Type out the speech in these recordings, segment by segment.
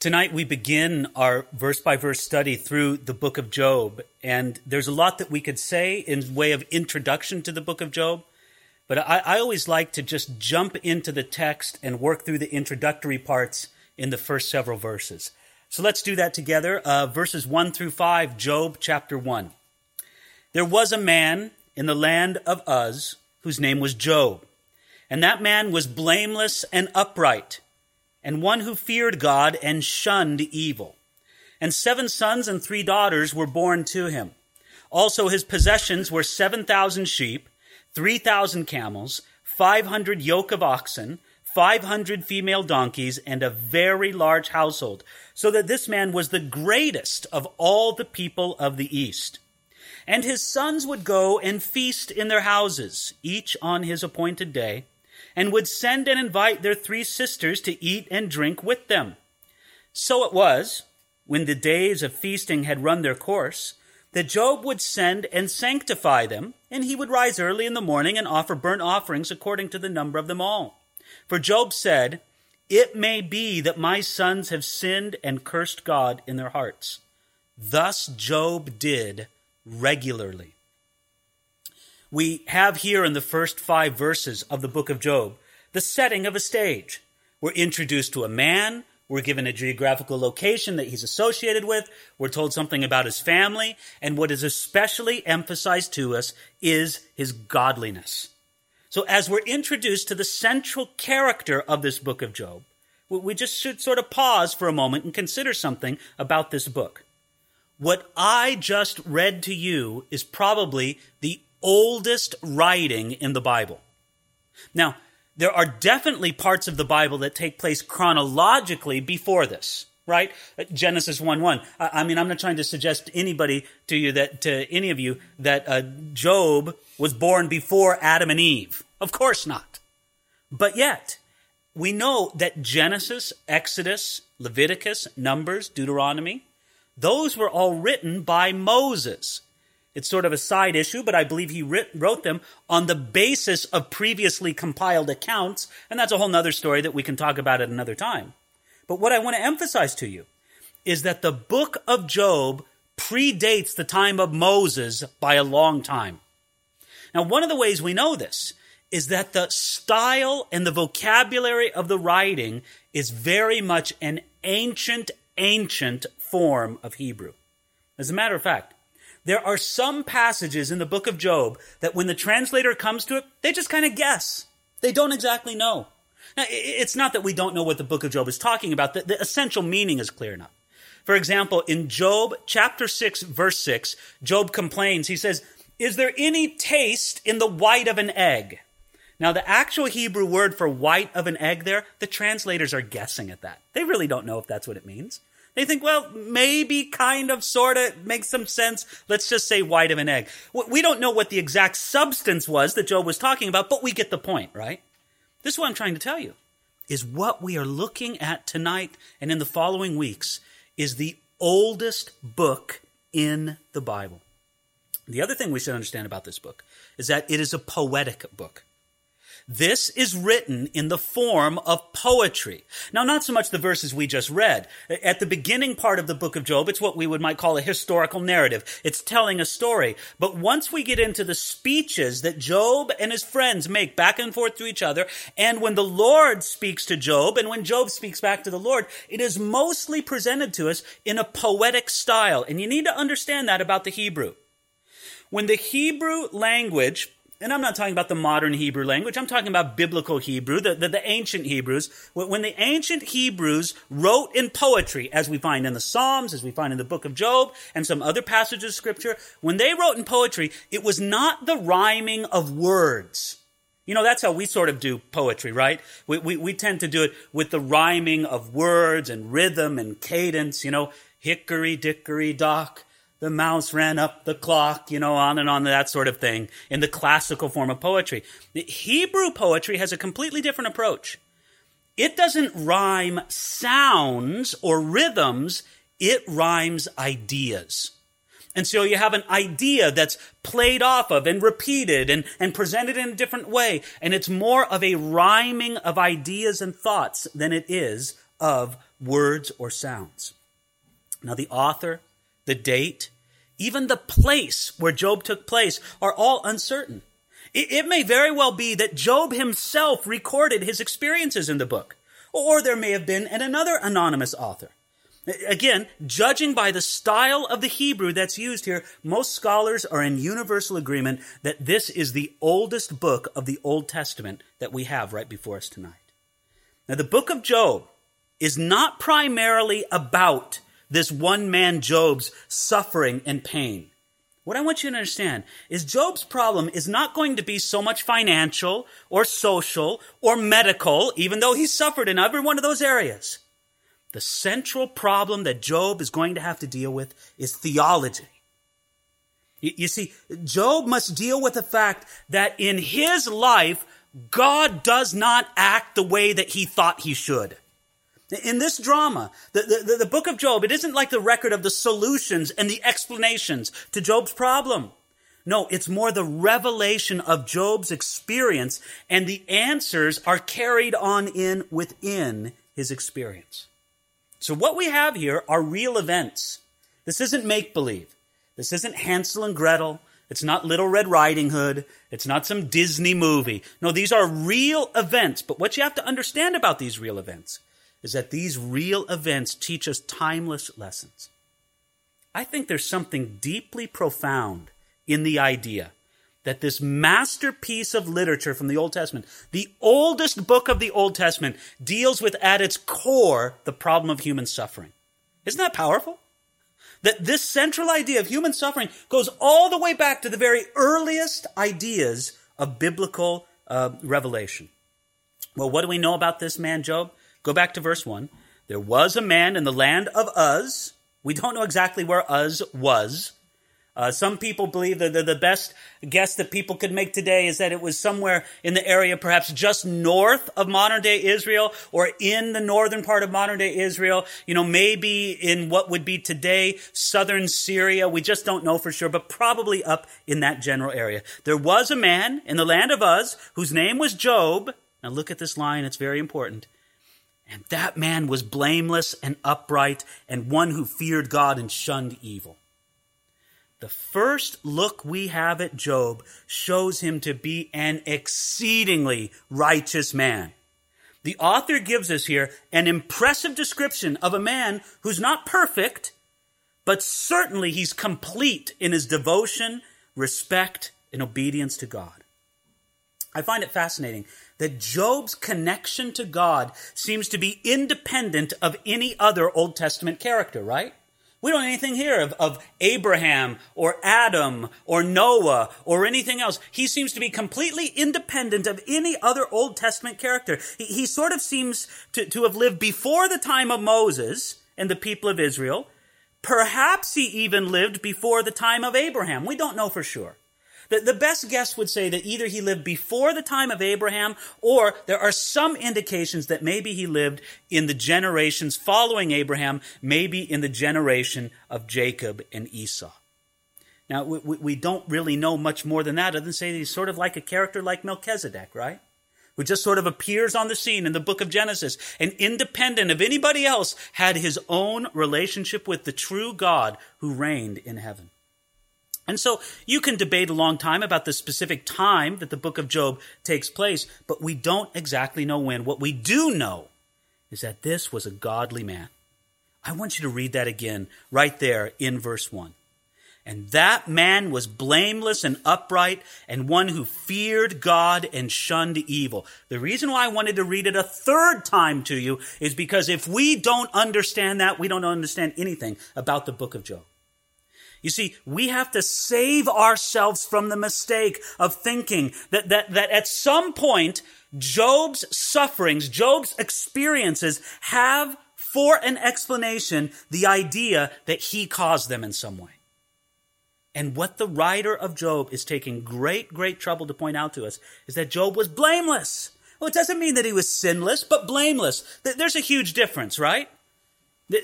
Tonight we begin our verse by verse study through the book of Job, and there's a lot that we could say in way of introduction to the book of Job, but I, I, always like to just jump into the text and work through the introductory parts in the first several verses. So let's do that together. Uh, verses 1 through 5, Job chapter 1. There was a man in the land of Uz whose name was Job, and that man was blameless and upright and one who feared God and shunned evil. And seven sons and three daughters were born to him. Also his possessions were 7,000 sheep, 3,000 camels, 500 yoke of oxen, 500 female donkeys, and a very large household, so that this man was the greatest of all the people of the East. And his sons would go and feast in their houses, each on his appointed day, and would send and invite their three sisters to eat and drink with them. So it was, when the days of feasting had run their course, that Job would send and sanctify them, and he would rise early in the morning and offer burnt offerings according to the number of them all. For Job said, It may be that my sons have sinned and cursed God in their hearts. Thus Job did regularly we have here in the first five verses of the book of Job the setting of a stage. We're introduced to a man. We're given a geographical location that he's associated with. We're told something about his family. And what is especially emphasized to us is his godliness. So as we're introduced to the central character of this book of Job, we just should sort of pause for a moment and consider something about this book. What I just read to you is probably the oldest writing in the Bible. Now, there are definitely parts of the Bible that take place chronologically before this, right? Genesis 1 1. I mean, I'm not trying to suggest anybody to you that, to any of you, that uh, Job was born before Adam and Eve. Of course not. But yet, we know that Genesis, Exodus, Leviticus, Numbers, Deuteronomy, those were all written by Moses. It's sort of a side issue, but I believe he writ- wrote them on the basis of previously compiled accounts, and that's a whole other story that we can talk about at another time. But what I want to emphasize to you is that the book of Job predates the time of Moses by a long time. Now, one of the ways we know this is that the style and the vocabulary of the writing is very much an ancient, ancient form of Hebrew. As a matter of fact, there are some passages in the book of Job that when the translator comes to it, they just kind of guess. They don't exactly know. Now, it's not that we don't know what the book of Job is talking about. The, the essential meaning is clear enough. For example, in Job chapter 6, verse 6, Job complains. He says, Is there any taste in the white of an egg? Now, the actual Hebrew word for white of an egg there, the translators are guessing at that. They really don't know if that's what it means. They think, well, maybe, kind of, sort of, makes some sense. Let's just say white of an egg. We don't know what the exact substance was that Job was talking about, but we get the point, right? This is what I'm trying to tell you, is what we are looking at tonight and in the following weeks is the oldest book in the Bible. The other thing we should understand about this book is that it is a poetic book. This is written in the form of poetry. Now, not so much the verses we just read. At the beginning part of the book of Job, it's what we would might call a historical narrative. It's telling a story. But once we get into the speeches that Job and his friends make back and forth to each other, and when the Lord speaks to Job, and when Job speaks back to the Lord, it is mostly presented to us in a poetic style. And you need to understand that about the Hebrew. When the Hebrew language and I'm not talking about the modern Hebrew language, I'm talking about biblical Hebrew, the, the, the, ancient Hebrews. When the ancient Hebrews wrote in poetry, as we find in the Psalms, as we find in the book of Job, and some other passages of scripture, when they wrote in poetry, it was not the rhyming of words. You know, that's how we sort of do poetry, right? We, we, we tend to do it with the rhyming of words and rhythm and cadence, you know, hickory dickory dock the mouse ran up the clock, you know, on and on, that sort of thing, in the classical form of poetry. Hebrew poetry has a completely different approach. It doesn't rhyme sounds or rhythms, it rhymes ideas. And so you have an idea that's played off of and repeated and, and presented in a different way. And it's more of a rhyming of ideas and thoughts than it is of words or sounds. Now, the author, the date, even the place where Job took place are all uncertain. It, it may very well be that Job himself recorded his experiences in the book, or there may have been an another anonymous author. Again, judging by the style of the Hebrew that's used here, most scholars are in universal agreement that this is the oldest book of the Old Testament that we have right before us tonight. Now, the book of Job is not primarily about this one man Job's suffering and pain. What I want you to understand is Job's problem is not going to be so much financial or social or medical, even though he suffered in every one of those areas. The central problem that Job is going to have to deal with is theology. You see, Job must deal with the fact that in his life, God does not act the way that he thought he should. In this drama, the, the, the, book of Job, it isn't like the record of the solutions and the explanations to Job's problem. No, it's more the revelation of Job's experience, and the answers are carried on in within his experience. So what we have here are real events. This isn't make believe. This isn't Hansel and Gretel. It's not Little Red Riding Hood. It's not some Disney movie. No, these are real events. But what you have to understand about these real events is that these real events teach us timeless lessons. I think there's something deeply profound in the idea that this masterpiece of literature from the Old Testament, the oldest book of the Old Testament, deals with at its core the problem of human suffering. Isn't that powerful? That this central idea of human suffering goes all the way back to the very earliest ideas of biblical uh, revelation. Well, what do we know about this man, Job? Go back to verse 1. There was a man in the land of Uz. We don't know exactly where Uz was. Uh, some people believe that the, the best guess that people could make today is that it was somewhere in the area, perhaps just north of modern day Israel or in the northern part of modern day Israel. You know, maybe in what would be today southern Syria. We just don't know for sure, but probably up in that general area. There was a man in the land of Uz whose name was Job. Now look at this line. It's very important. And that man was blameless and upright and one who feared God and shunned evil. The first look we have at Job shows him to be an exceedingly righteous man. The author gives us here an impressive description of a man who's not perfect, but certainly he's complete in his devotion, respect, and obedience to God. I find it fascinating that Job's connection to God seems to be independent of any other Old Testament character, right? We don't have anything here of, of Abraham or Adam or Noah or anything else. He seems to be completely independent of any other Old Testament character. He, he sort of seems to, to have lived before the time of Moses and the people of Israel. Perhaps he even lived before the time of Abraham. We don't know for sure. The, the best guess would say that either he lived before the time of Abraham or there are some indications that maybe he lived in the generations following Abraham, maybe in the generation of Jacob and Esau. Now, we, we don't really know much more than that other than say he's sort of like a character like Melchizedek, right? Who just sort of appears on the scene in the book of Genesis and independent of anybody else had his own relationship with the true God who reigned in heaven. And so you can debate a long time about the specific time that the book of Job takes place, but we don't exactly know when. What we do know is that this was a godly man. I want you to read that again right there in verse 1. And that man was blameless and upright and one who feared God and shunned evil. The reason why I wanted to read it a third time to you is because if we don't understand that, we don't understand anything about the book of Job. You see, we have to save ourselves from the mistake of thinking that, that, that at some point, Job's sufferings, Job's experiences have for an explanation the idea that he caused them in some way. And what the writer of Job is taking great, great trouble to point out to us is that Job was blameless. Well, it doesn't mean that he was sinless, but blameless. There's a huge difference, right?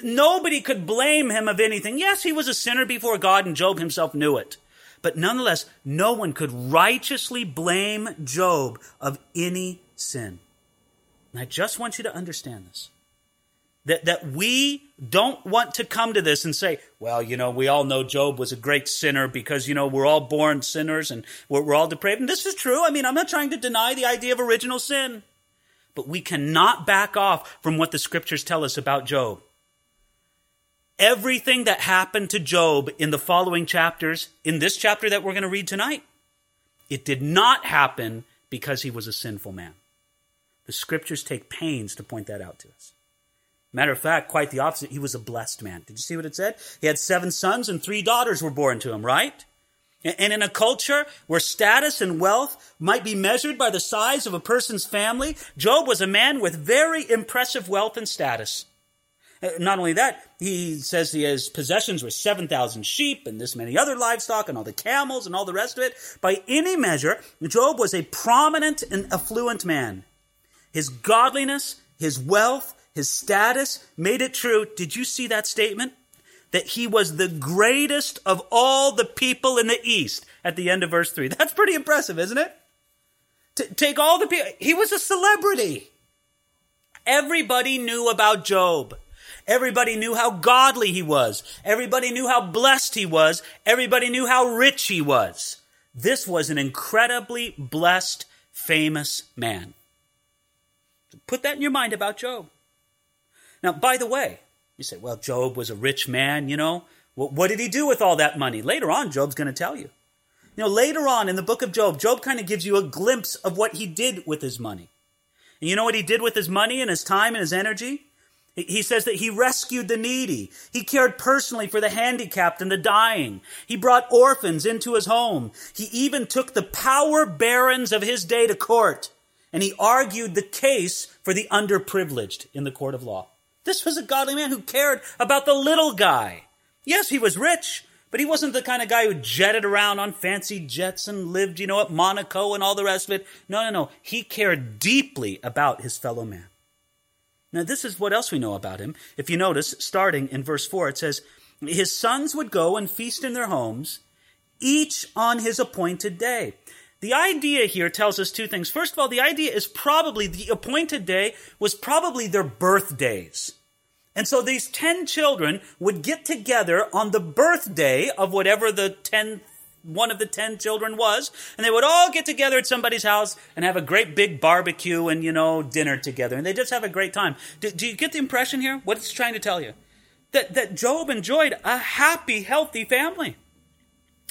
Nobody could blame him of anything. Yes, he was a sinner before God, and Job himself knew it. But nonetheless, no one could righteously blame Job of any sin. And I just want you to understand this. that, that we don't want to come to this and say, well, you know, we all know Job was a great sinner because, you know, we're all born sinners and we're, we're all depraved. And this is true. I mean, I'm not trying to deny the idea of original sin, but we cannot back off from what the scriptures tell us about Job. Everything that happened to Job in the following chapters, in this chapter that we're going to read tonight, it did not happen because he was a sinful man. The scriptures take pains to point that out to us. Matter of fact, quite the opposite. He was a blessed man. Did you see what it said? He had seven sons and three daughters were born to him, right? And in a culture where status and wealth might be measured by the size of a person's family, Job was a man with very impressive wealth and status. Uh, not only that, he says he has possessions with 7,000 sheep and this many other livestock and all the camels and all the rest of it. By any measure, Job was a prominent and affluent man. His godliness, his wealth, his status made it true. Did you see that statement? That he was the greatest of all the people in the East at the end of verse 3. That's pretty impressive, isn't it? To take all the people, he was a celebrity. Everybody knew about Job. Everybody knew how godly he was. Everybody knew how blessed he was. Everybody knew how rich he was. This was an incredibly blessed, famous man. Put that in your mind about Job. Now, by the way, you say, well, Job was a rich man, you know. Well, what did he do with all that money? Later on, Job's going to tell you. You know, later on in the book of Job, Job kind of gives you a glimpse of what he did with his money. And you know what he did with his money and his time and his energy? He says that he rescued the needy. He cared personally for the handicapped and the dying. He brought orphans into his home. He even took the power barons of his day to court and he argued the case for the underprivileged in the court of law. This was a godly man who cared about the little guy. Yes, he was rich, but he wasn't the kind of guy who jetted around on fancy jets and lived, you know, at Monaco and all the rest of it. No, no, no. He cared deeply about his fellow man. Now, this is what else we know about him. If you notice, starting in verse 4, it says, His sons would go and feast in their homes, each on his appointed day. The idea here tells us two things. First of all, the idea is probably the appointed day was probably their birthdays. And so these 10 children would get together on the birthday of whatever the 10 one of the 10 children was, and they would all get together at somebody's house and have a great big barbecue and, you know, dinner together. And they just have a great time. Do, do you get the impression here? What it's trying to tell you? That, that Job enjoyed a happy, healthy family.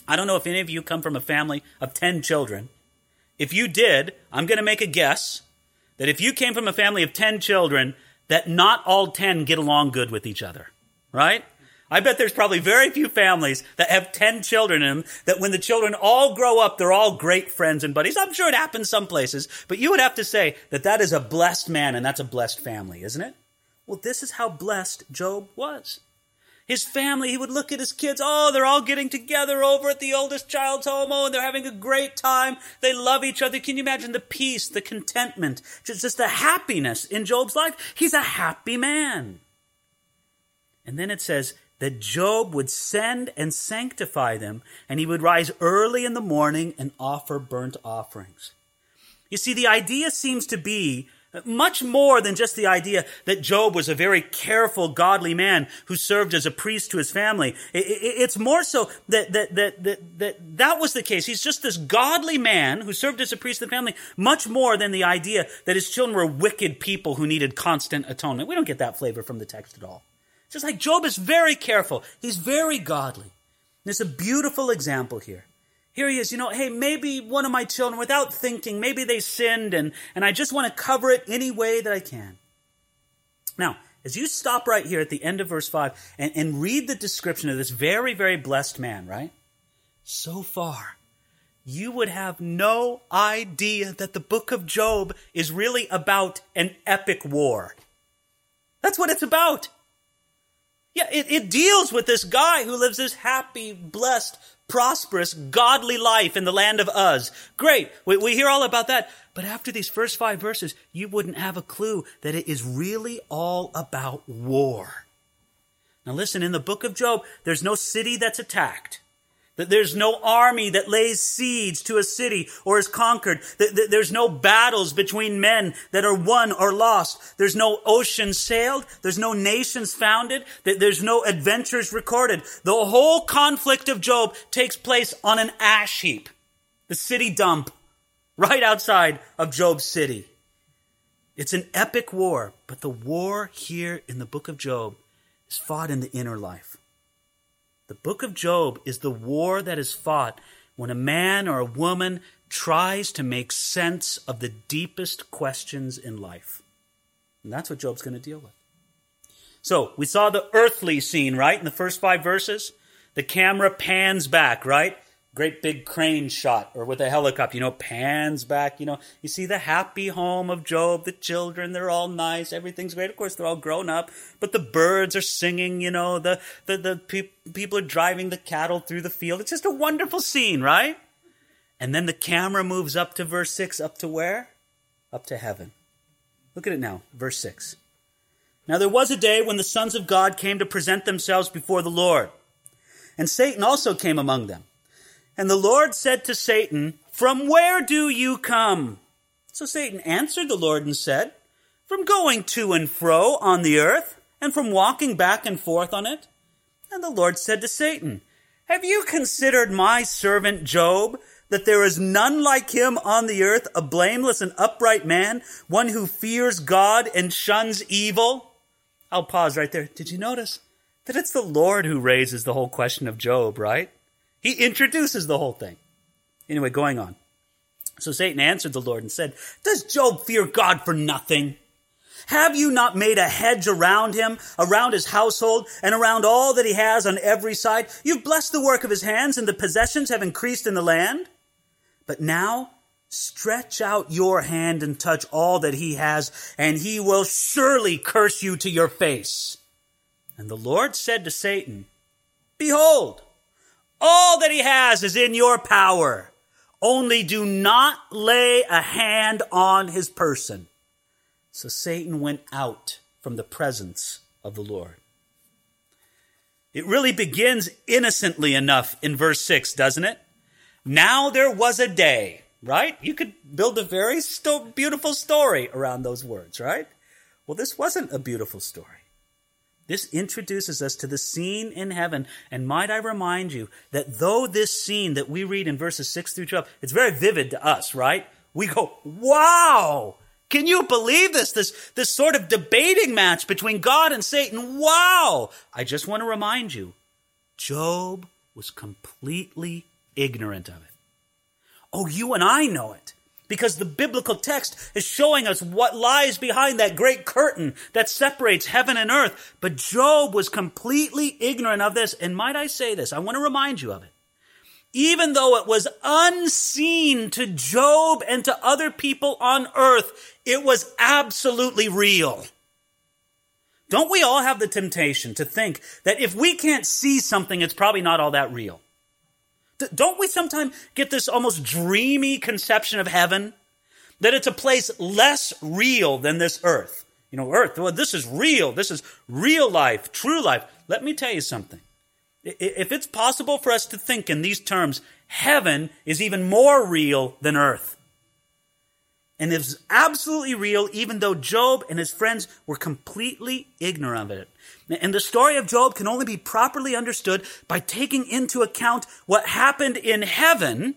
I don't know if any of you come from a family of 10 children. If you did, I'm going to make a guess that if you came from a family of 10 children, that not all 10 get along good with each other, right? I bet there's probably very few families that have 10 children in them that when the children all grow up, they're all great friends and buddies. I'm sure it happens some places, but you would have to say that that is a blessed man and that's a blessed family, isn't it? Well, this is how blessed Job was. His family, he would look at his kids. Oh, they're all getting together over at the oldest child's home. Oh, and they're having a great time. They love each other. Can you imagine the peace, the contentment, just, just the happiness in Job's life? He's a happy man. And then it says that Job would send and sanctify them, and he would rise early in the morning and offer burnt offerings. You see, the idea seems to be much more than just the idea that Job was a very careful, godly man who served as a priest to his family. It's more so that that, that, that, that, that was the case. He's just this godly man who served as a priest to the family, much more than the idea that his children were wicked people who needed constant atonement. We don't get that flavor from the text at all. Just like Job is very careful. He's very godly. There's a beautiful example here. Here he is, you know, hey, maybe one of my children, without thinking, maybe they sinned, and, and I just want to cover it any way that I can. Now, as you stop right here at the end of verse 5 and, and read the description of this very, very blessed man, right? So far, you would have no idea that the book of Job is really about an epic war. That's what it's about. Yeah, it, it deals with this guy who lives this happy, blessed, prosperous, godly life in the land of Uz. Great. We, we hear all about that. But after these first five verses, you wouldn't have a clue that it is really all about war. Now listen, in the book of Job, there's no city that's attacked. That there's no army that lays siege to a city or is conquered. That there's no battles between men that are won or lost. There's no ocean sailed. There's no nations founded. That there's no adventures recorded. The whole conflict of Job takes place on an ash heap. The city dump right outside of Job's city. It's an epic war, but the war here in the book of Job is fought in the inner life. The book of Job is the war that is fought when a man or a woman tries to make sense of the deepest questions in life. And that's what Job's going to deal with. So we saw the earthly scene, right? In the first five verses. The camera pans back, right? Great big crane shot or with a helicopter, you know, pans back, you know, you see the happy home of Job, the children, they're all nice, everything's great. Of course, they're all grown up, but the birds are singing, you know, the, the, the pe- people are driving the cattle through the field. It's just a wonderful scene, right? And then the camera moves up to verse 6, up to where? Up to heaven. Look at it now, verse 6. Now there was a day when the sons of God came to present themselves before the Lord. And Satan also came among them. And the Lord said to Satan, From where do you come? So Satan answered the Lord and said, From going to and fro on the earth, and from walking back and forth on it. And the Lord said to Satan, Have you considered my servant Job, that there is none like him on the earth, a blameless and upright man, one who fears God and shuns evil? I'll pause right there. Did you notice that it's the Lord who raises the whole question of Job, right? He introduces the whole thing. Anyway, going on. So Satan answered the Lord and said, Does Job fear God for nothing? Have you not made a hedge around him, around his household, and around all that he has on every side? You've blessed the work of his hands, and the possessions have increased in the land. But now stretch out your hand and touch all that he has, and he will surely curse you to your face. And the Lord said to Satan, Behold, all that he has is in your power. Only do not lay a hand on his person. So Satan went out from the presence of the Lord. It really begins innocently enough in verse 6, doesn't it? Now there was a day, right? You could build a very sto- beautiful story around those words, right? Well, this wasn't a beautiful story. This introduces us to the scene in heaven. And might I remind you that though this scene that we read in verses 6 through 12, it's very vivid to us, right? We go, wow! Can you believe this? This, this sort of debating match between God and Satan. Wow! I just want to remind you, Job was completely ignorant of it. Oh, you and I know it because the biblical text is showing us what lies behind that great curtain that separates heaven and earth. But Job was completely ignorant of this. And might I say this? I want to remind you of it. Even though it was unseen to Job and to other people on earth, it was absolutely real. Don't we all have the temptation to think that if we can't see something, it's probably not all that real? Don't we sometimes get this almost dreamy conception of heaven? That it's a place less real than this earth. You know, earth, well, this is real. This is real life, true life. Let me tell you something. If it's possible for us to think in these terms, heaven is even more real than earth and it's absolutely real, even though Job and his friends were completely ignorant of it. And the story of Job can only be properly understood by taking into account what happened in heaven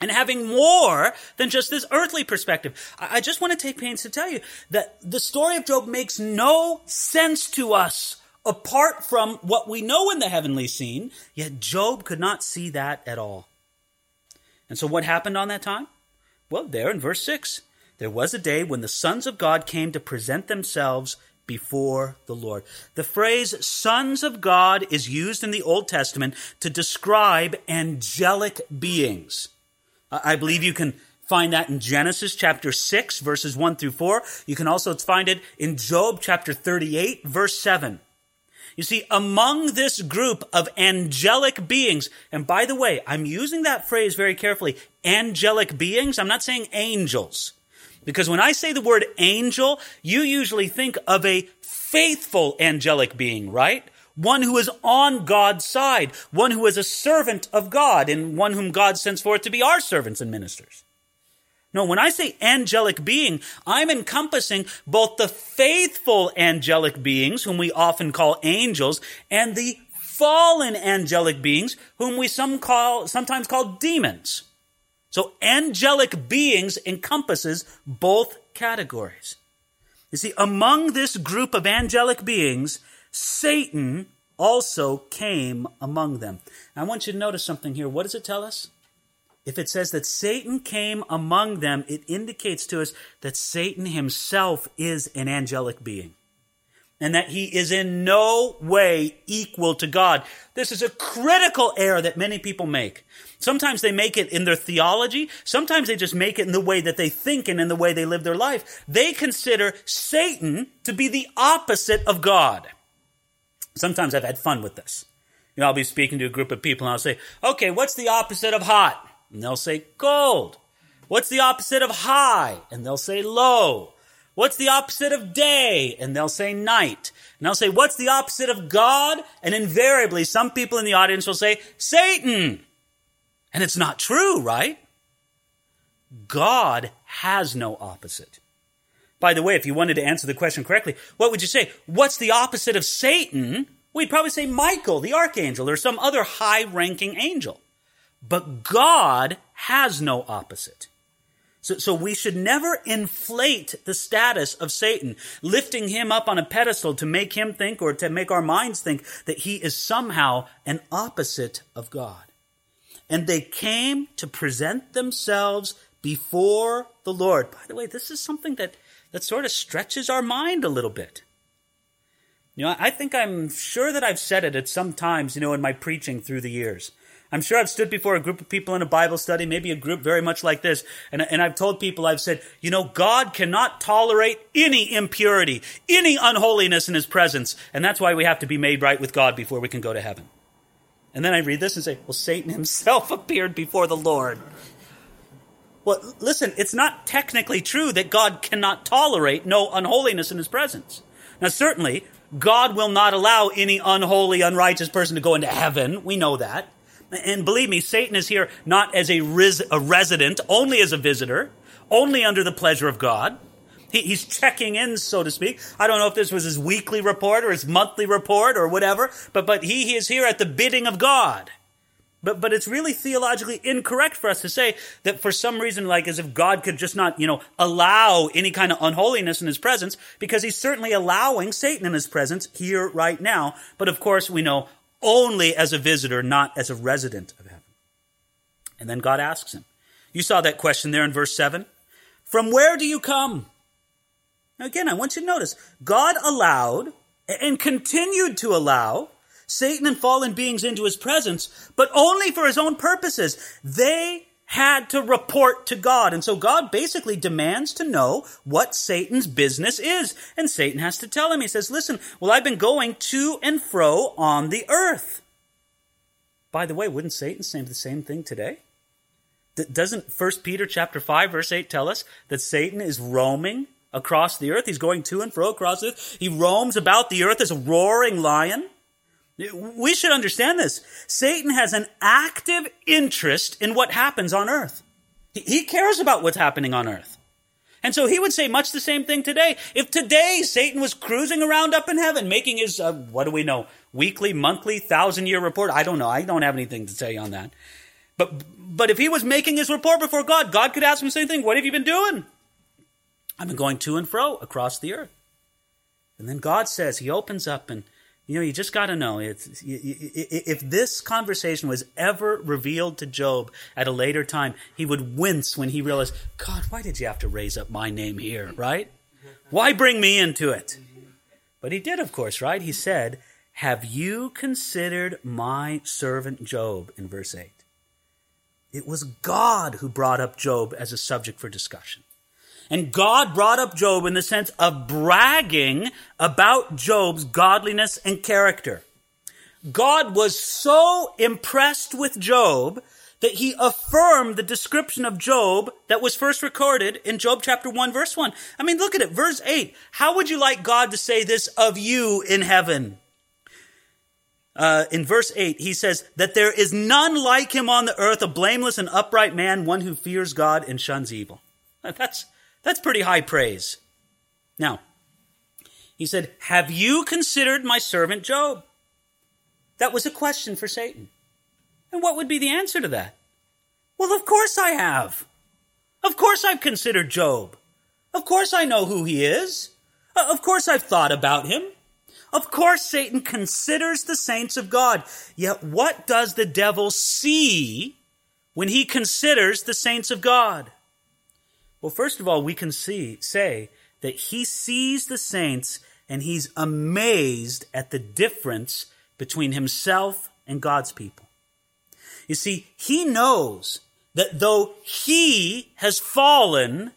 and having more than just this earthly perspective. I just want to take pains to tell you that the story of Job makes no sense to us apart from what we know in the heavenly scene, yet Job could not see that at all. And so what happened on that time? Well, there in verse 6, there was a day when the sons of God came to present themselves before the Lord. The phrase sons of God is used in the Old Testament to describe angelic beings. I believe you can find that in Genesis chapter 6 verses 1 through 4. You can also find it in Job chapter 38 verse 7. You see, among this group of angelic beings, and by the way, I'm using that phrase very carefully, angelic beings, I'm not saying angels. Because when I say the word angel, you usually think of a faithful angelic being, right? one who is on God's side, one who is a servant of God, and one whom God sends forth to be our servants and ministers. No, when I say angelic being, I'm encompassing both the faithful angelic beings, whom we often call angels, and the fallen angelic beings, whom we some call, sometimes call demons. So angelic beings encompasses both categories. You see, among this group of angelic beings, Satan also came among them. I want you to notice something here. What does it tell us? If it says that Satan came among them, it indicates to us that Satan himself is an angelic being and that he is in no way equal to God. This is a critical error that many people make. Sometimes they make it in their theology. Sometimes they just make it in the way that they think and in the way they live their life. They consider Satan to be the opposite of God. Sometimes I've had fun with this. You know, I'll be speaking to a group of people and I'll say, okay, what's the opposite of hot? And they'll say cold. What's the opposite of high? And they'll say low. What's the opposite of day? And they'll say night. And I'll say, what's the opposite of God? And invariably, some people in the audience will say, Satan. And it's not true, right? God has no opposite. By the way, if you wanted to answer the question correctly, what would you say? What's the opposite of Satan? We'd probably say Michael, the archangel, or some other high ranking angel. But God has no opposite. So, so we should never inflate the status of Satan, lifting him up on a pedestal to make him think or to make our minds think that he is somehow an opposite of God. And they came to present themselves before the Lord. By the way, this is something that, that sort of stretches our mind a little bit. You know, I think I'm sure that I've said it at some times, you know, in my preaching through the years. I'm sure I've stood before a group of people in a Bible study, maybe a group very much like this, and, and I've told people, I've said, you know, God cannot tolerate any impurity, any unholiness in His presence, and that's why we have to be made right with God before we can go to heaven. And then I read this and say, well, Satan himself appeared before the Lord. Well, listen, it's not technically true that God cannot tolerate no unholiness in His presence. Now, certainly, God will not allow any unholy, unrighteous person to go into heaven. We know that. And believe me, Satan is here not as a, res- a resident, only as a visitor, only under the pleasure of God. He, he's checking in, so to speak. I don't know if this was his weekly report or his monthly report or whatever, but, but he, he is here at the bidding of God. But, but it's really theologically incorrect for us to say that for some reason, like as if God could just not, you know, allow any kind of unholiness in his presence, because he's certainly allowing Satan in his presence here right now. But of course, we know only as a visitor, not as a resident of heaven. And then God asks him. You saw that question there in verse 7. From where do you come? Now, again, I want you to notice God allowed and continued to allow Satan and fallen beings into his presence, but only for his own purposes. They had to report to God. And so God basically demands to know what Satan's business is. And Satan has to tell him. He says, listen, well, I've been going to and fro on the earth. By the way, wouldn't Satan say the same thing today? Doesn't 1 Peter chapter 5 verse 8 tell us that Satan is roaming across the earth? He's going to and fro across the earth. He roams about the earth as a roaring lion. We should understand this. Satan has an active interest in what happens on earth. He cares about what's happening on earth. And so he would say much the same thing today. If today Satan was cruising around up in heaven, making his, uh, what do we know, weekly, monthly, thousand year report, I don't know. I don't have anything to say on that. But, but if he was making his report before God, God could ask him the same thing. What have you been doing? I've been going to and fro across the earth. And then God says, he opens up and you know, you just got to know if this conversation was ever revealed to Job at a later time, he would wince when he realized, God, why did you have to raise up my name here, right? Why bring me into it? But he did, of course, right? He said, Have you considered my servant Job in verse 8? It was God who brought up Job as a subject for discussion. And God brought up Job in the sense of bragging about Job's godliness and character. God was so impressed with Job that he affirmed the description of Job that was first recorded in Job chapter 1 verse 1. I mean, look at it. Verse 8. How would you like God to say this of you in heaven? uh, in verse 8, he says that there is none like him on the earth, a blameless and upright man, one who fears God and shuns evil. That's, that's pretty high praise. Now, he said, Have you considered my servant Job? That was a question for Satan. And what would be the answer to that? Well, of course I have. Of course I've considered Job. Of course I know who he is. Uh, of course I've thought about him. Of course Satan considers the saints of God. Yet what does the devil see when he considers the saints of God? Well, first of all, we can see, say that he sees the saints and he's amazed at the difference between himself and God's people. You see, he knows that though he has fallen,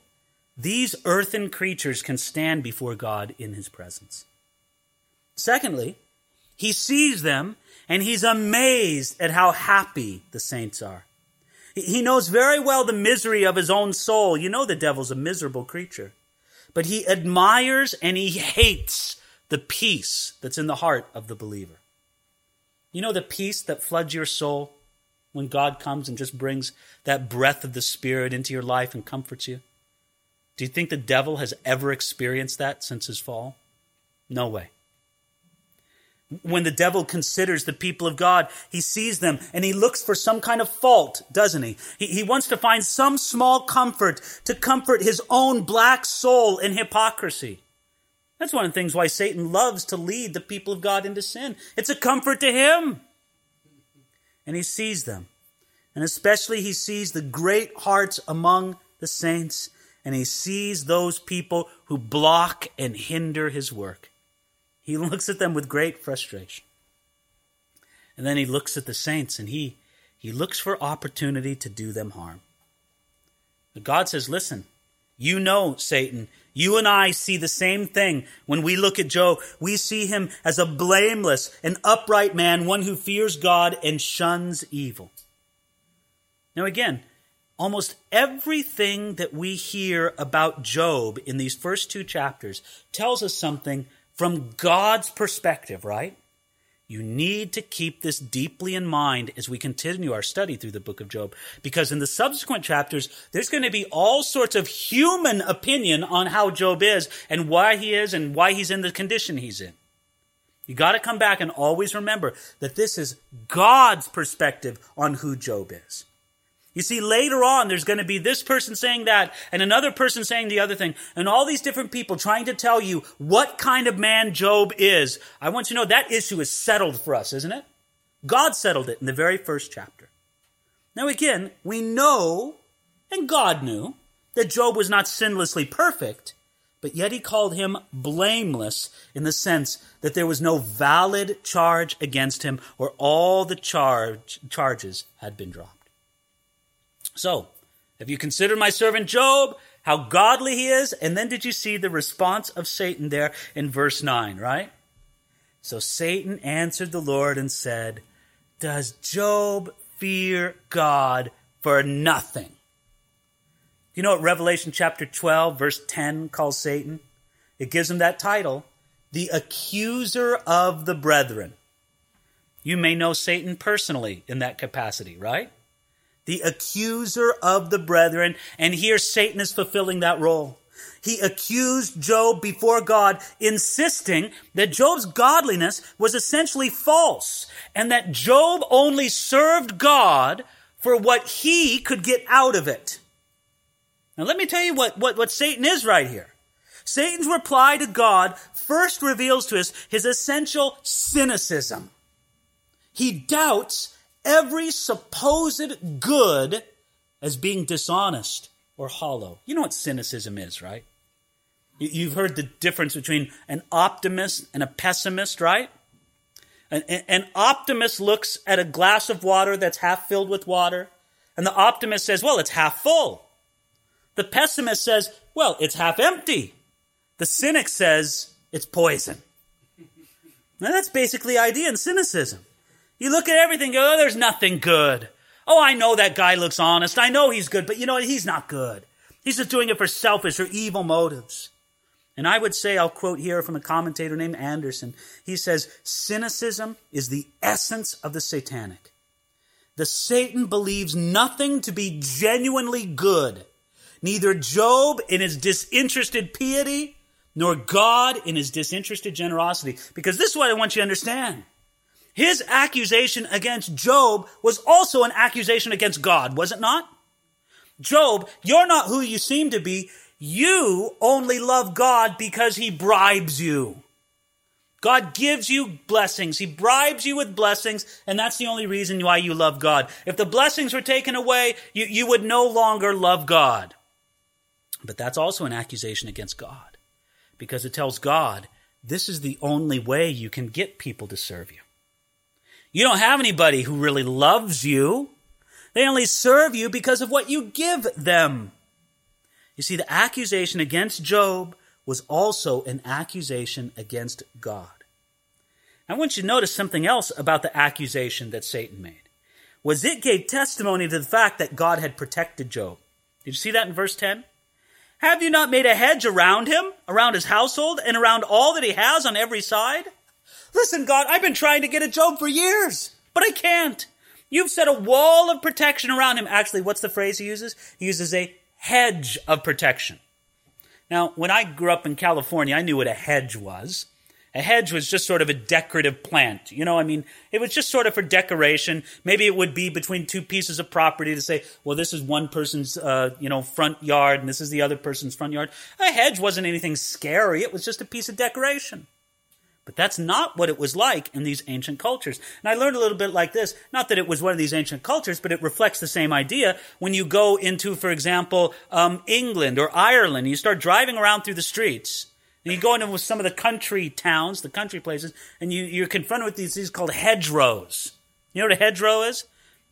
these earthen creatures can stand before God in his presence. Secondly, he sees them and he's amazed at how happy the saints are. He knows very well the misery of his own soul. You know the devil's a miserable creature. But he admires and he hates the peace that's in the heart of the believer. You know the peace that floods your soul when God comes and just brings that breath of the Spirit into your life and comforts you? Do you think the devil has ever experienced that since his fall? No way. When the devil considers the people of God, he sees them and he looks for some kind of fault, doesn't he? he? He wants to find some small comfort to comfort his own black soul in hypocrisy. That's one of the things why Satan loves to lead the people of God into sin. It's a comfort to him. And he sees them. And especially he sees the great hearts among the saints. And he sees those people who block and hinder his work. He looks at them with great frustration. And then he looks at the saints and he, he looks for opportunity to do them harm. But God says, listen, you know, Satan, you and I see the same thing when we look at Job. We see him as a blameless and upright man, one who fears God and shuns evil. Now, again, almost everything that we hear about Job in these first two chapters tells us something from God's perspective, right? You need to keep this deeply in mind as we continue our study through the book of Job, because in the subsequent chapters, there's going to be all sorts of human opinion on how Job is and why he is and why he's in the condition he's in. You got to come back and always remember that this is God's perspective on who Job is. You see, later on, there's going to be this person saying that and another person saying the other thing, and all these different people trying to tell you what kind of man Job is. I want you to know that issue is settled for us, isn't it? God settled it in the very first chapter. Now, again, we know, and God knew, that Job was not sinlessly perfect, but yet he called him blameless in the sense that there was no valid charge against him or all the charge, charges had been dropped. So, have you considered my servant Job? How godly he is? And then did you see the response of Satan there in verse 9, right? So Satan answered the Lord and said, Does Job fear God for nothing? You know what Revelation chapter 12, verse 10 calls Satan? It gives him that title, the accuser of the brethren. You may know Satan personally in that capacity, right? The accuser of the brethren. And here Satan is fulfilling that role. He accused Job before God, insisting that Job's godliness was essentially false and that Job only served God for what he could get out of it. Now, let me tell you what, what, what Satan is right here. Satan's reply to God first reveals to us his essential cynicism. He doubts every supposed good as being dishonest or hollow. You know what cynicism is, right? You've heard the difference between an optimist and a pessimist, right? An, an, optimist looks at a glass of water that's half filled with water, and the optimist says, well, it's half full. The pessimist says, well, it's half empty. The cynic says, it's poison. Now, that's basically idea in cynicism. You look at everything, go, oh, there's nothing good. Oh, I know that guy looks honest. I know he's good, but you know what? He's not good. He's just doing it for selfish or evil motives. And I would say, I'll quote here from a commentator named Anderson. He says, Cynicism is the essence of the satanic. The Satan believes nothing to be genuinely good, neither Job in his disinterested piety, nor God in his disinterested generosity. Because this is what I want you to understand. His accusation against Job was also an accusation against God, was it not? Job, you're not who you seem to be. You only love God because he bribes you. God gives you blessings. He bribes you with blessings, and that's the only reason why you love God. If the blessings were taken away, you, you would no longer love God. But that's also an accusation against God because it tells God this is the only way you can get people to serve you. You don't have anybody who really loves you. They only serve you because of what you give them. You see, the accusation against Job was also an accusation against God. I want you to notice something else about the accusation that Satan made. Was it gave testimony to the fact that God had protected Job. Did you see that in verse 10? Have you not made a hedge around him, around his household, and around all that he has on every side? Listen, God, I've been trying to get a Job for years, but I can't. You've set a wall of protection around him. Actually, what's the phrase he uses? He uses a hedge of protection. Now, when I grew up in California, I knew what a hedge was. A hedge was just sort of a decorative plant. You know, I mean, it was just sort of for decoration. Maybe it would be between two pieces of property to say, well, this is one person's, uh, you know, front yard and this is the other person's front yard. A hedge wasn't anything scary. It was just a piece of decoration. But that's not what it was like in these ancient cultures. And I learned a little bit like this. Not that it was one of these ancient cultures, but it reflects the same idea. When you go into, for example, um, England or Ireland, and you start driving around through the streets, and you go into some of the country towns, the country places, and you, you're confronted with these things called hedgerows. You know what a hedgerow is?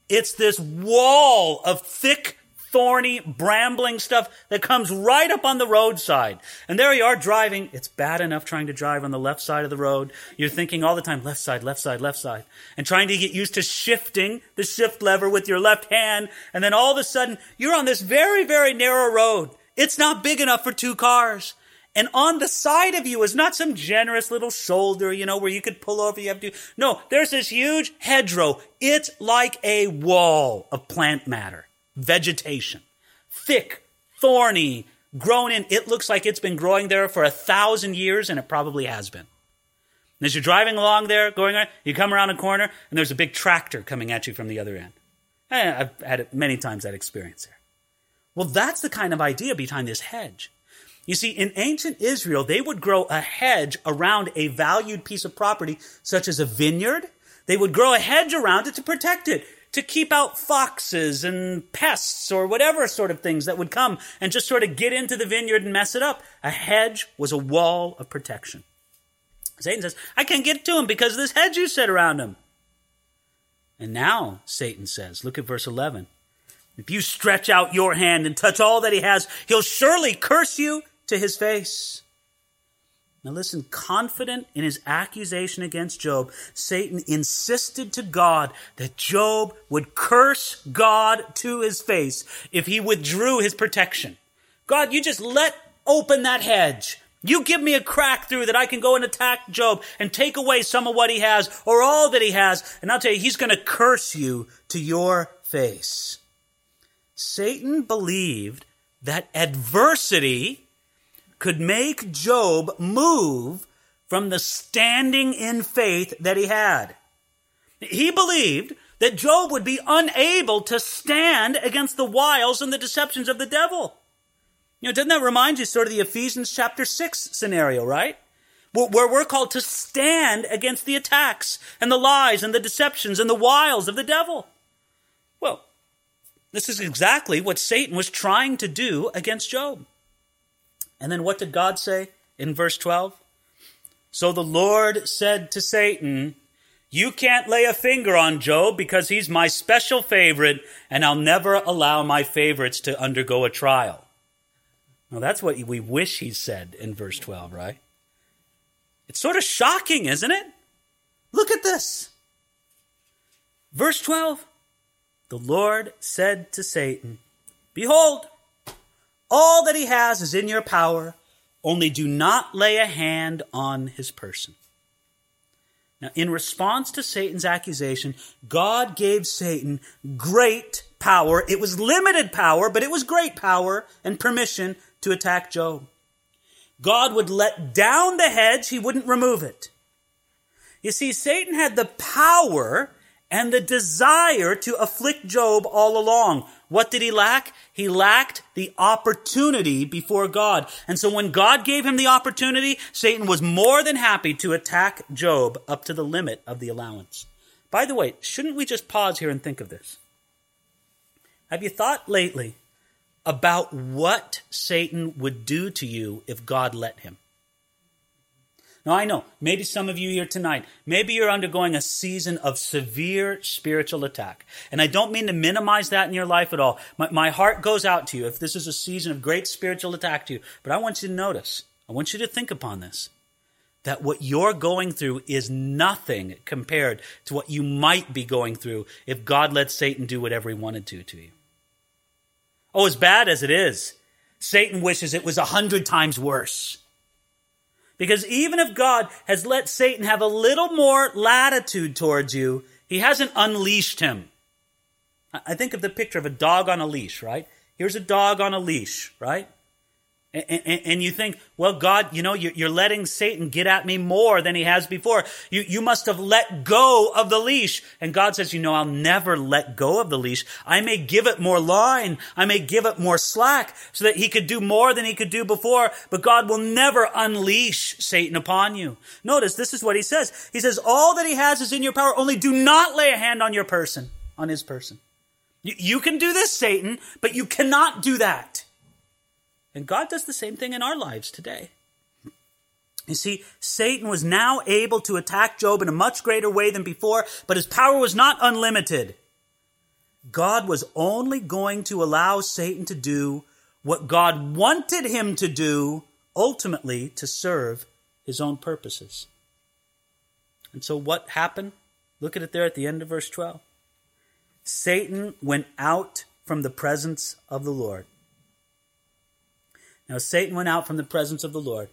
It's this wall of thick thorny, brambling stuff that comes right up on the roadside. And there you are driving. It's bad enough trying to drive on the left side of the road. You're thinking all the time, left side, left side, left side. And trying to get used to shifting the shift lever with your left hand. And then all of a sudden, you're on this very, very narrow road. It's not big enough for two cars. And on the side of you is not some generous little shoulder, you know, where you could pull over, you have to. No, there's this huge hedgerow. It's like a wall of plant matter vegetation. Thick, thorny, grown in. It looks like it's been growing there for a thousand years, and it probably has been. And as you're driving along there, going around, you come around a corner, and there's a big tractor coming at you from the other end. Eh, I've had it many times that experience there. Well, that's the kind of idea behind this hedge. You see, in ancient Israel, they would grow a hedge around a valued piece of property, such as a vineyard. They would grow a hedge around it to protect it to keep out foxes and pests or whatever sort of things that would come and just sort of get into the vineyard and mess it up. A hedge was a wall of protection. Satan says, I can't get to him because of this hedge you set around him. And now, Satan says, look at verse 11. If you stretch out your hand and touch all that he has, he'll surely curse you to his face. Now listen, confident in his accusation against Job, Satan insisted to God that Job would curse God to his face if he withdrew his protection. God, you just let open that hedge. You give me a crack through that I can go and attack Job and take away some of what he has or all that he has. And I'll tell you, he's going to curse you to your face. Satan believed that adversity could make Job move from the standing in faith that he had. He believed that Job would be unable to stand against the wiles and the deceptions of the devil. You know, doesn't that remind you sort of the Ephesians chapter 6 scenario, right? Where we're called to stand against the attacks and the lies and the deceptions and the wiles of the devil. Well, this is exactly what Satan was trying to do against Job. And then what did God say in verse 12? So the Lord said to Satan, You can't lay a finger on Job because he's my special favorite, and I'll never allow my favorites to undergo a trial. Now that's what we wish he said in verse 12, right? It's sort of shocking, isn't it? Look at this. Verse 12 The Lord said to Satan, Behold, all that he has is in your power. only do not lay a hand on his person. Now, in response to Satan's accusation, God gave Satan great power. It was limited power, but it was great power and permission to attack Job. God would let down the hedge, he wouldn't remove it. You see, Satan had the power and the desire to afflict Job all along. What did he lack? He lacked the opportunity before God. And so when God gave him the opportunity, Satan was more than happy to attack Job up to the limit of the allowance. By the way, shouldn't we just pause here and think of this? Have you thought lately about what Satan would do to you if God let him? Now, I know, maybe some of you here tonight, maybe you're undergoing a season of severe spiritual attack. And I don't mean to minimize that in your life at all. My, my heart goes out to you if this is a season of great spiritual attack to you. But I want you to notice, I want you to think upon this that what you're going through is nothing compared to what you might be going through if God let Satan do whatever he wanted to to you. Oh, as bad as it is, Satan wishes it was a hundred times worse. Because even if God has let Satan have a little more latitude towards you, he hasn't unleashed him. I think of the picture of a dog on a leash, right? Here's a dog on a leash, right? And, you think, well, God, you know, you're letting Satan get at me more than he has before. You, you must have let go of the leash. And God says, you know, I'll never let go of the leash. I may give it more line. I may give it more slack so that he could do more than he could do before. But God will never unleash Satan upon you. Notice this is what he says. He says, all that he has is in your power. Only do not lay a hand on your person, on his person. You, you can do this, Satan, but you cannot do that. And God does the same thing in our lives today. You see, Satan was now able to attack Job in a much greater way than before, but his power was not unlimited. God was only going to allow Satan to do what God wanted him to do, ultimately to serve his own purposes. And so what happened? Look at it there at the end of verse 12. Satan went out from the presence of the Lord. Now, Satan went out from the presence of the Lord.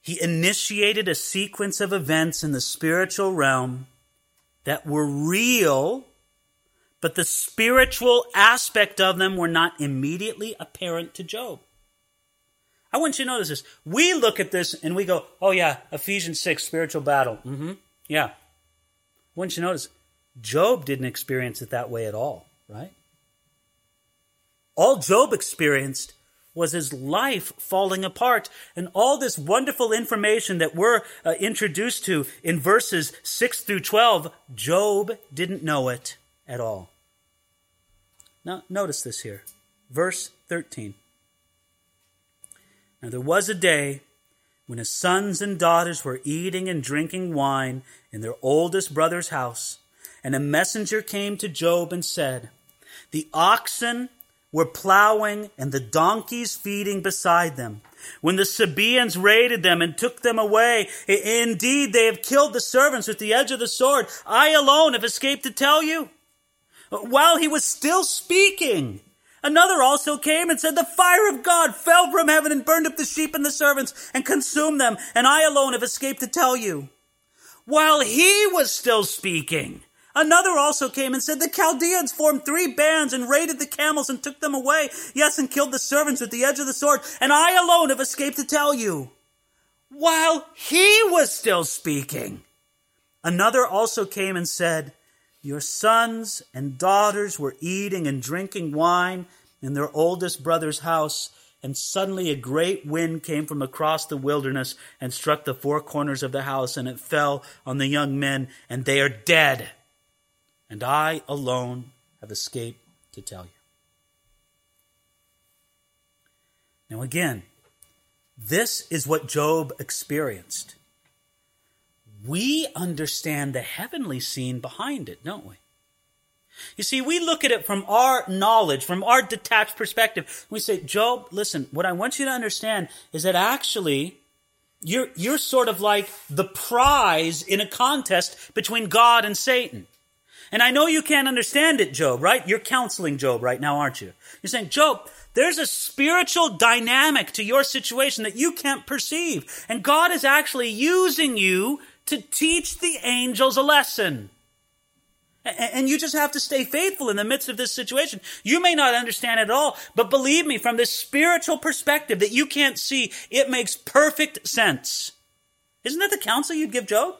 He initiated a sequence of events in the spiritual realm that were real, but the spiritual aspect of them were not immediately apparent to Job. I want you to notice this. We look at this and we go, oh, yeah, Ephesians 6, spiritual battle. Mm-hmm. Yeah. I want you to notice, Job didn't experience it that way at all, right? All Job experienced was his life falling apart. And all this wonderful information that we're uh, introduced to in verses 6 through 12, Job didn't know it at all. Now, notice this here. Verse 13. Now, there was a day when his sons and daughters were eating and drinking wine in their oldest brother's house, and a messenger came to Job and said, The oxen were plowing and the donkeys feeding beside them. When the Sabaeans raided them and took them away, indeed they have killed the servants with the edge of the sword. I alone have escaped to tell you. While he was still speaking, another also came and said, The fire of God fell from heaven and burned up the sheep and the servants and consumed them, and I alone have escaped to tell you. While he was still speaking, Another also came and said, The Chaldeans formed three bands and raided the camels and took them away. Yes, and killed the servants with the edge of the sword. And I alone have escaped to tell you. While he was still speaking, another also came and said, Your sons and daughters were eating and drinking wine in their oldest brother's house. And suddenly a great wind came from across the wilderness and struck the four corners of the house, and it fell on the young men, and they are dead and I alone have escaped to tell you. Now, again, this is what Job experienced. We understand the heavenly scene behind it, don't we? You see, we look at it from our knowledge, from our detached perspective. We say, Job, listen, what I want you to understand is that actually you're, you're sort of like the prize in a contest between God and Satan. And I know you can't understand it, Job, right? You're counseling Job right now, aren't you? You're saying, Job, There's a spiritual dynamic to your situation that you can't perceive. And God is actually using you to teach the angels a lesson. And you just have to stay faithful in the midst of this situation. You may not understand it at all, but believe me, from this spiritual perspective that you can't see, it makes perfect sense. Isn't that the counsel you'd give Job?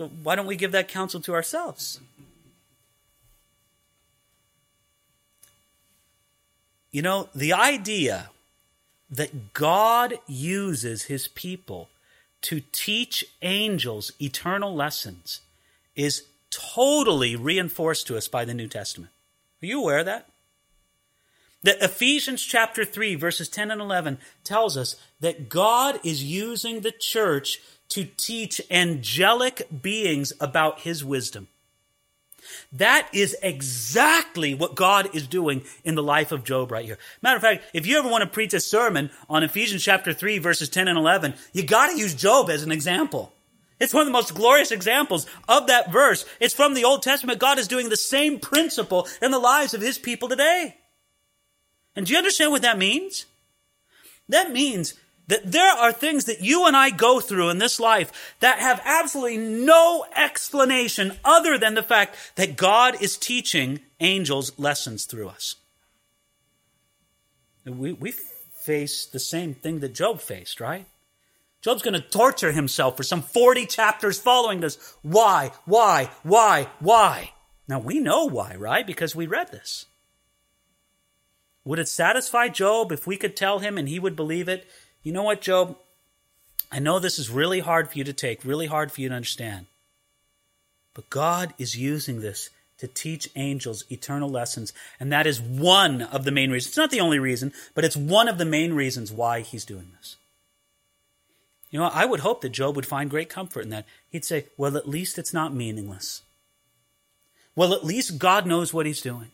So why don't we give that counsel to ourselves? You know, the idea that God uses his people to teach angels eternal lessons is totally reinforced to us by the New Testament. Are you aware of that? That Ephesians chapter 3, verses 10 and 11 tells us that God is using the church to teach angelic beings about his wisdom. That is exactly what God is doing in the life of Job right here. Matter of fact, if you ever want to preach a sermon on Ephesians chapter 3 verses 10 and 11, you gotta use Job as an example. It's one of the most glorious examples of that verse. It's from the Old Testament. God is doing the same principle in the lives of his people today. And do you understand what that means? That means that there are things that you and I go through in this life that have absolutely no explanation other than the fact that God is teaching angels lessons through us. We, we face the same thing that Job faced, right? Job's going to torture himself for some 40 chapters following this. Why? Why? Why? Why? Now we know why, right? Because we read this. Would it satisfy Job if we could tell him and he would believe it? You know what, Job? I know this is really hard for you to take, really hard for you to understand. But God is using this to teach angels eternal lessons. And that is one of the main reasons. It's not the only reason, but it's one of the main reasons why he's doing this. You know, I would hope that Job would find great comfort in that. He'd say, well, at least it's not meaningless. Well, at least God knows what he's doing.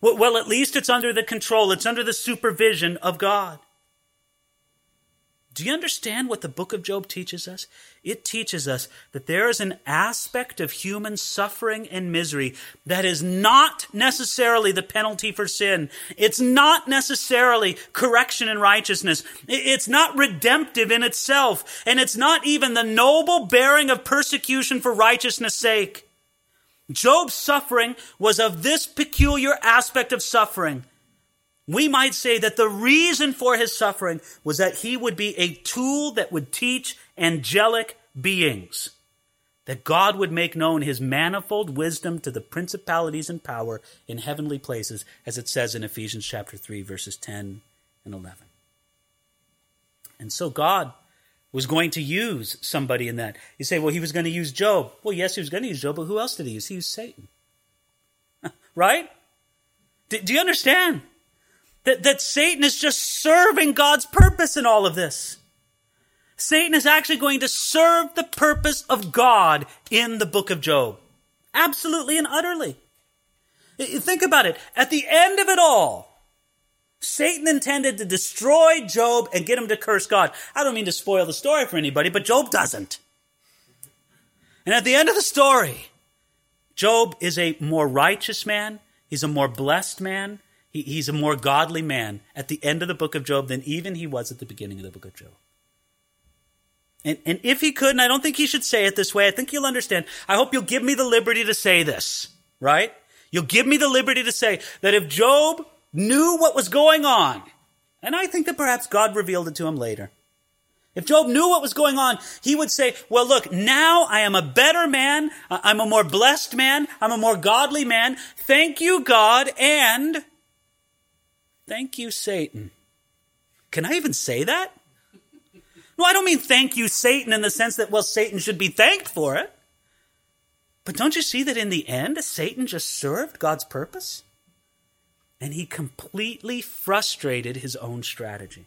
Well, at least it's under the control, it's under the supervision of God. Do you understand what the book of Job teaches us? It teaches us that there is an aspect of human suffering and misery that is not necessarily the penalty for sin. It's not necessarily correction and righteousness. It's not redemptive in itself. And it's not even the noble bearing of persecution for righteousness' sake. Job's suffering was of this peculiar aspect of suffering we might say that the reason for his suffering was that he would be a tool that would teach angelic beings, that God would make known his manifold wisdom to the principalities and power in heavenly places, as it says in Ephesians chapter 3, verses 10 and 11. And so God was going to use somebody in that. You say, well, he was going to use Job. Well, yes, he was going to use Job, but who else did he use? He used Satan. right? Do, do you understand? That, that Satan is just serving God's purpose in all of this. Satan is actually going to serve the purpose of God in the book of Job. Absolutely and utterly. Think about it. At the end of it all, Satan intended to destroy Job and get him to curse God. I don't mean to spoil the story for anybody, but Job doesn't. And at the end of the story, Job is a more righteous man. He's a more blessed man. He, he's a more godly man at the end of the book of Job than even he was at the beginning of the book of Job. And, and if he could, and I don't think he should say it this way, I think you'll understand. I hope you'll give me the liberty to say this, right? You'll give me the liberty to say that if Job knew what was going on, and I think that perhaps God revealed it to him later. If Job knew what was going on, he would say, well, look, now I am a better man. I'm a more blessed man. I'm a more godly man. Thank you, God. And Thank you, Satan. Can I even say that? No, I don't mean thank you, Satan, in the sense that, well, Satan should be thanked for it. But don't you see that in the end, Satan just served God's purpose? And he completely frustrated his own strategy.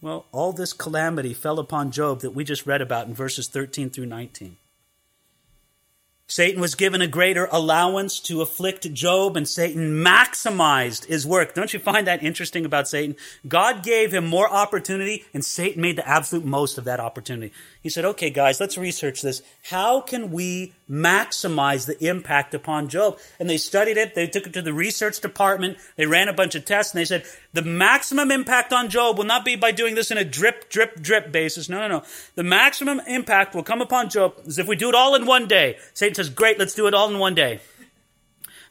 Well, all this calamity fell upon Job that we just read about in verses 13 through 19. Satan was given a greater allowance to afflict Job, and Satan maximized his work. Don't you find that interesting about Satan? God gave him more opportunity, and Satan made the absolute most of that opportunity. He said, okay, guys, let's research this. How can we maximize the impact upon Job. And they studied it. They took it to the research department. They ran a bunch of tests and they said the maximum impact on Job will not be by doing this in a drip, drip, drip basis. No, no, no. The maximum impact will come upon Job is if we do it all in one day. Satan says, great, let's do it all in one day.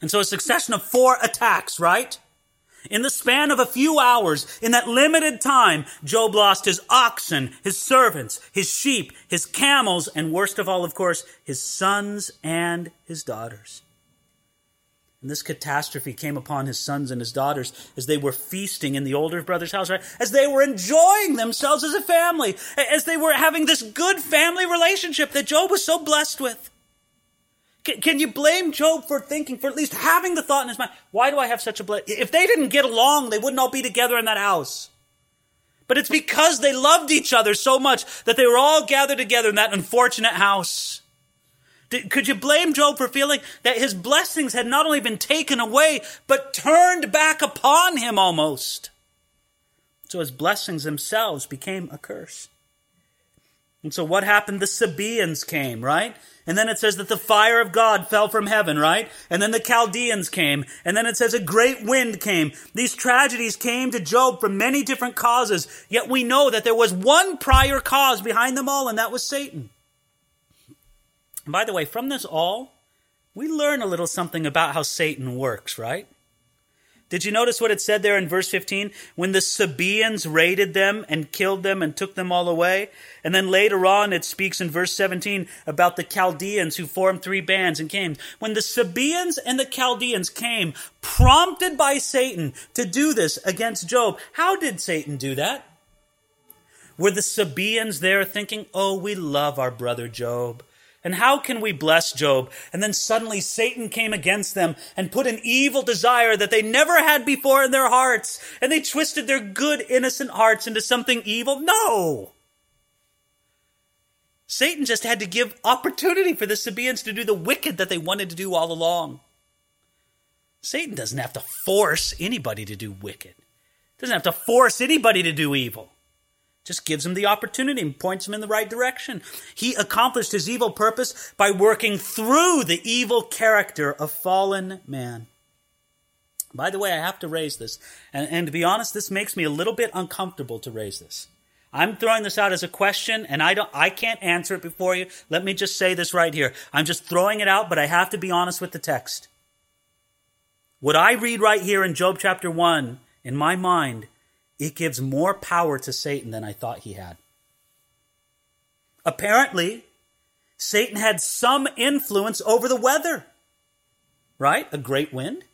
And so a succession of four attacks, right? In the span of a few hours, in that limited time, Job lost his oxen, his servants, his sheep, his camels, and worst of all, of course, his sons and his daughters. And this catastrophe came upon his sons and his daughters as they were feasting in the older brother's house, right? As they were enjoying themselves as a family, as they were having this good family relationship that Job was so blessed with. Can, can, you blame Job for thinking, for at least having the thought in his mind, why do I have such a blessing? If they didn't get along, they wouldn't all be together in that house. But it's because they loved each other so much that they were all gathered together in that unfortunate house. Did, could you blame Job for feeling that his blessings had not only been taken away, but turned back upon him almost? So his blessings themselves became a curse. And so what happened? The Sabaeans came, right? And then it says that the fire of God fell from heaven, right? And then the Chaldeans came. And then it says a great wind came. These tragedies came to Job from many different causes. Yet we know that there was one prior cause behind them all, and that was Satan. By the way, from this all, we learn a little something about how Satan works, right? Did you notice what it said there in verse 15? When the Sabaeans raided them and killed them and took them all away. And then later on, it speaks in verse 17 about the Chaldeans who formed three bands and came. When the Sabaeans and the Chaldeans came, prompted by Satan to do this against Job, how did Satan do that? Were the Sabaeans there thinking, oh, we love our brother Job? And how can we bless Job? And then suddenly Satan came against them and put an evil desire that they never had before in their hearts. And they twisted their good, innocent hearts into something evil. No! Satan just had to give opportunity for the Sabaeans to do the wicked that they wanted to do all along. Satan doesn't have to force anybody to do wicked. Doesn't have to force anybody to do evil. Just gives him the opportunity and points him in the right direction. He accomplished his evil purpose by working through the evil character of fallen man. By the way, I have to raise this. And, and, to be honest, this makes me a little bit uncomfortable to raise this. I'm throwing this out as a question and I don't, I can't answer it before you. Let me just say this right here. I'm just throwing it out, but I have to be honest with the text. What I read right here in Job chapter 1, in my mind, it gives more power to Satan than I thought he had. Apparently, Satan had some influence over the weather, right? A great wind.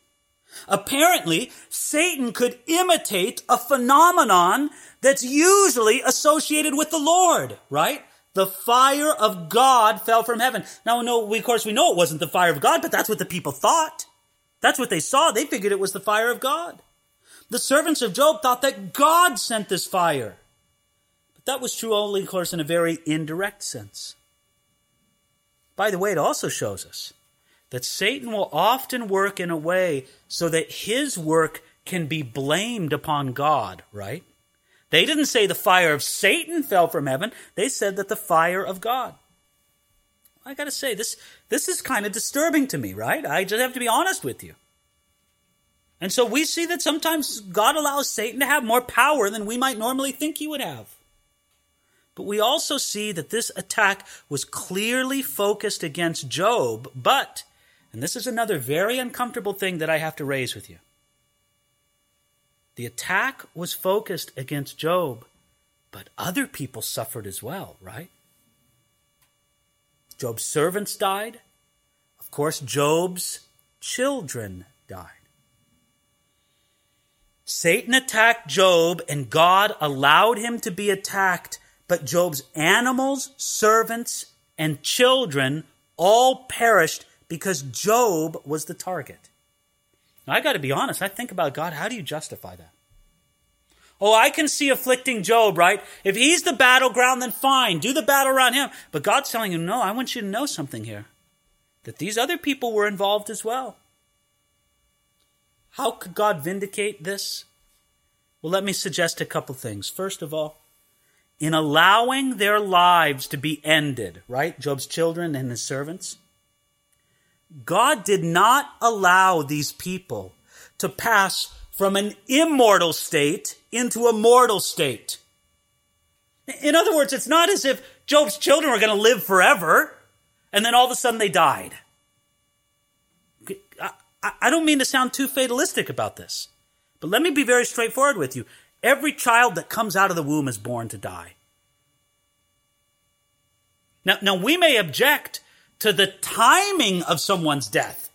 Apparently, Satan could imitate a phenomenon that's usually associated with the Lord, right? The fire of God fell from heaven. Now, no, we, of course, we know it wasn't the fire of God, but that's what the people thought. That's what they saw. They figured it was the fire of God. The servants of Job thought that God sent this fire. But that was true only, of course, in a very indirect sense. By the way, it also shows us that Satan will often work in a way so that his work can be blamed upon God, right? They didn't say the fire of Satan fell from heaven. They said that the fire of God. I gotta say, this, this is kind of disturbing to me, right? I just have to be honest with you. And so we see that sometimes God allows Satan to have more power than we might normally think he would have. But we also see that this attack was clearly focused against Job, but, and this is another very uncomfortable thing that I have to raise with you. The attack was focused against Job, but other people suffered as well, right? Job's servants died. Of course, Job's children died. Satan attacked Job and God allowed him to be attacked, but Job's animals, servants, and children all perished because Job was the target. Now, I got to be honest, I think about God, how do you justify that? Oh, I can see afflicting Job, right? If he's the battleground, then fine, do the battle around him. But God's telling him, no, I want you to know something here that these other people were involved as well. How could God vindicate this? Well, let me suggest a couple things. First of all, in allowing their lives to be ended, right? Job's children and his servants. God did not allow these people to pass from an immortal state into a mortal state. In other words, it's not as if Job's children were going to live forever and then all of a sudden they died. I don't mean to sound too fatalistic about this, but let me be very straightforward with you. Every child that comes out of the womb is born to die. Now, now we may object to the timing of someone's death,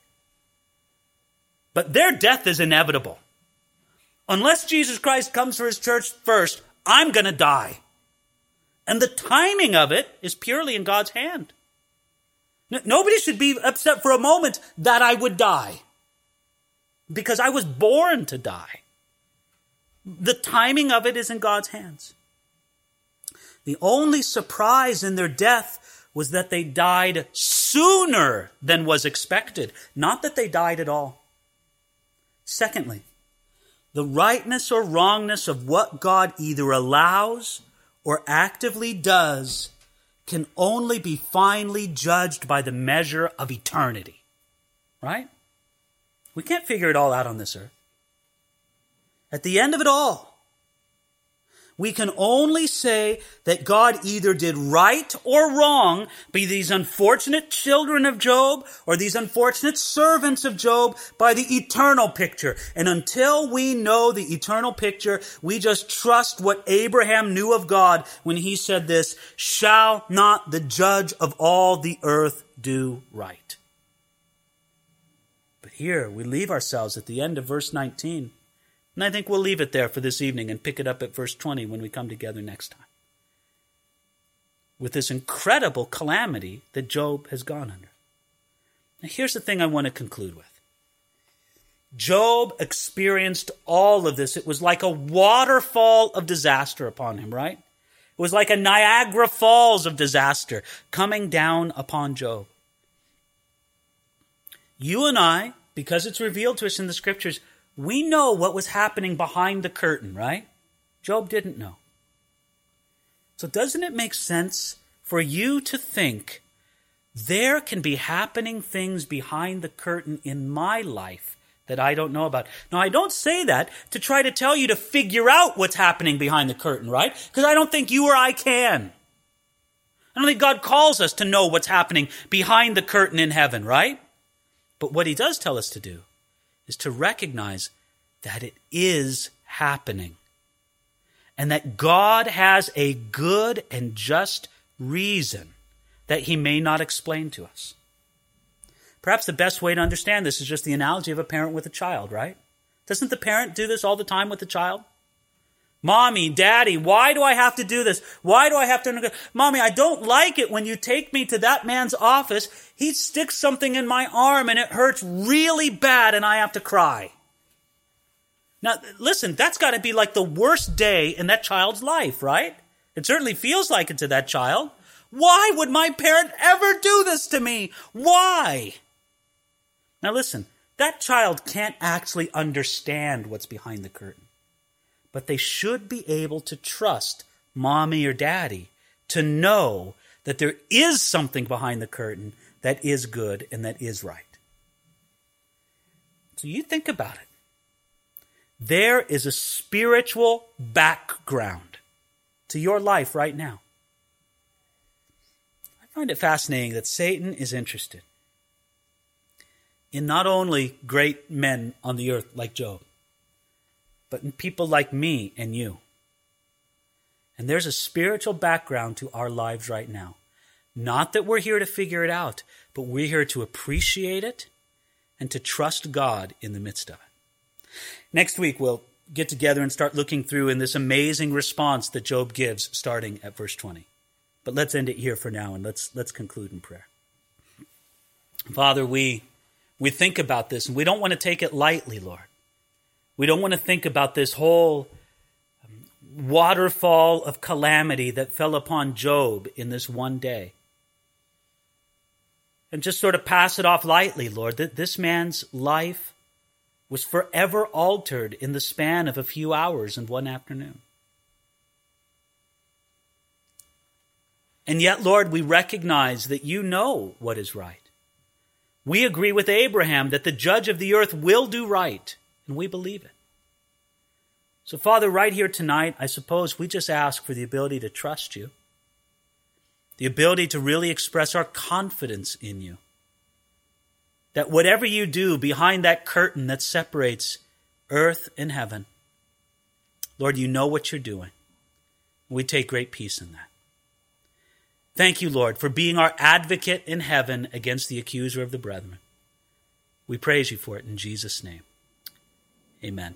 but their death is inevitable. Unless Jesus Christ comes for his church first, I'm going to die. And the timing of it is purely in God's hand. Nobody should be upset for a moment that I would die because I was born to die. The timing of it is in God's hands. The only surprise in their death was that they died sooner than was expected, not that they died at all. Secondly, the rightness or wrongness of what God either allows or actively does can only be finally judged by the measure of eternity. Right? We can't figure it all out on this earth. At the end of it all, we can only say that God either did right or wrong by these unfortunate children of Job or these unfortunate servants of Job by the eternal picture. And until we know the eternal picture, we just trust what Abraham knew of God when he said this, shall not the judge of all the earth do right? Here we leave ourselves at the end of verse 19 and I think we'll leave it there for this evening and pick it up at verse 20 when we come together next time. With this incredible calamity that Job has gone under. Now, here's the thing I want to conclude with Job experienced all of this. It was like a waterfall of disaster upon him, right? It was like a Niagara Falls of disaster coming down upon Job. You and I, because it's revealed to us in the scriptures, we know what was happening behind the curtain, right? Job didn't know. So, doesn't it make sense for you to think there can be happening things behind the curtain in my life that I don't know about? Now, I don't say that to try to tell you to figure out what's happening behind the curtain, right? Because I don't think you or I can. I don't think God calls us to know what's happening behind the curtain in heaven, right? But what He does tell us to do is to recognize that it is happening and that God has a good and just reason that he may not explain to us. Perhaps the best way to understand this is just the analogy of a parent with a child, right? Doesn't the parent do this all the time with the child? Mommy, daddy, why do I have to do this? Why do I have to? Mommy, I don't like it when you take me to that man's office. He sticks something in my arm and it hurts really bad and I have to cry. Now, listen, that's got to be like the worst day in that child's life, right? It certainly feels like it to that child. Why would my parent ever do this to me? Why? Now, listen, that child can't actually understand what's behind the curtain but they should be able to trust mommy or daddy to know that there is something behind the curtain that is good and that is right. So you think about it. There is a spiritual background to your life right now. I find it fascinating that Satan is interested in not only great men on the earth like Job, but in people like me and you. And there's a spiritual background to our lives right now. Not that we're here to figure it out, but we're here to appreciate it and to trust God in the midst of it. Next week, we'll get together and start looking through in this amazing response that Job gives starting at verse 20. But let's end it here for now and let's, let's conclude in prayer. Father, we, we think about this and we don't want to take it lightly, Lord. We don't want to think about this whole um, waterfall of calamity that fell upon Job in this one day. And just sort of pass it off lightly, Lord, that this man's life was forever altered in the span of a few hours and one afternoon. And yet, Lord, we recognize that you know what is right. We agree with Abraham that the judge of the earth will do right, and we believe it. So, Father, right here tonight, I suppose we just ask for the ability to trust you, the ability to really express our confidence in you. That whatever you do behind that curtain that separates earth and heaven, Lord, you know what you're doing. We take great peace in that. Thank you, Lord, for being our advocate in heaven against the accuser of the brethren. We praise you for it in Jesus' name. Amen.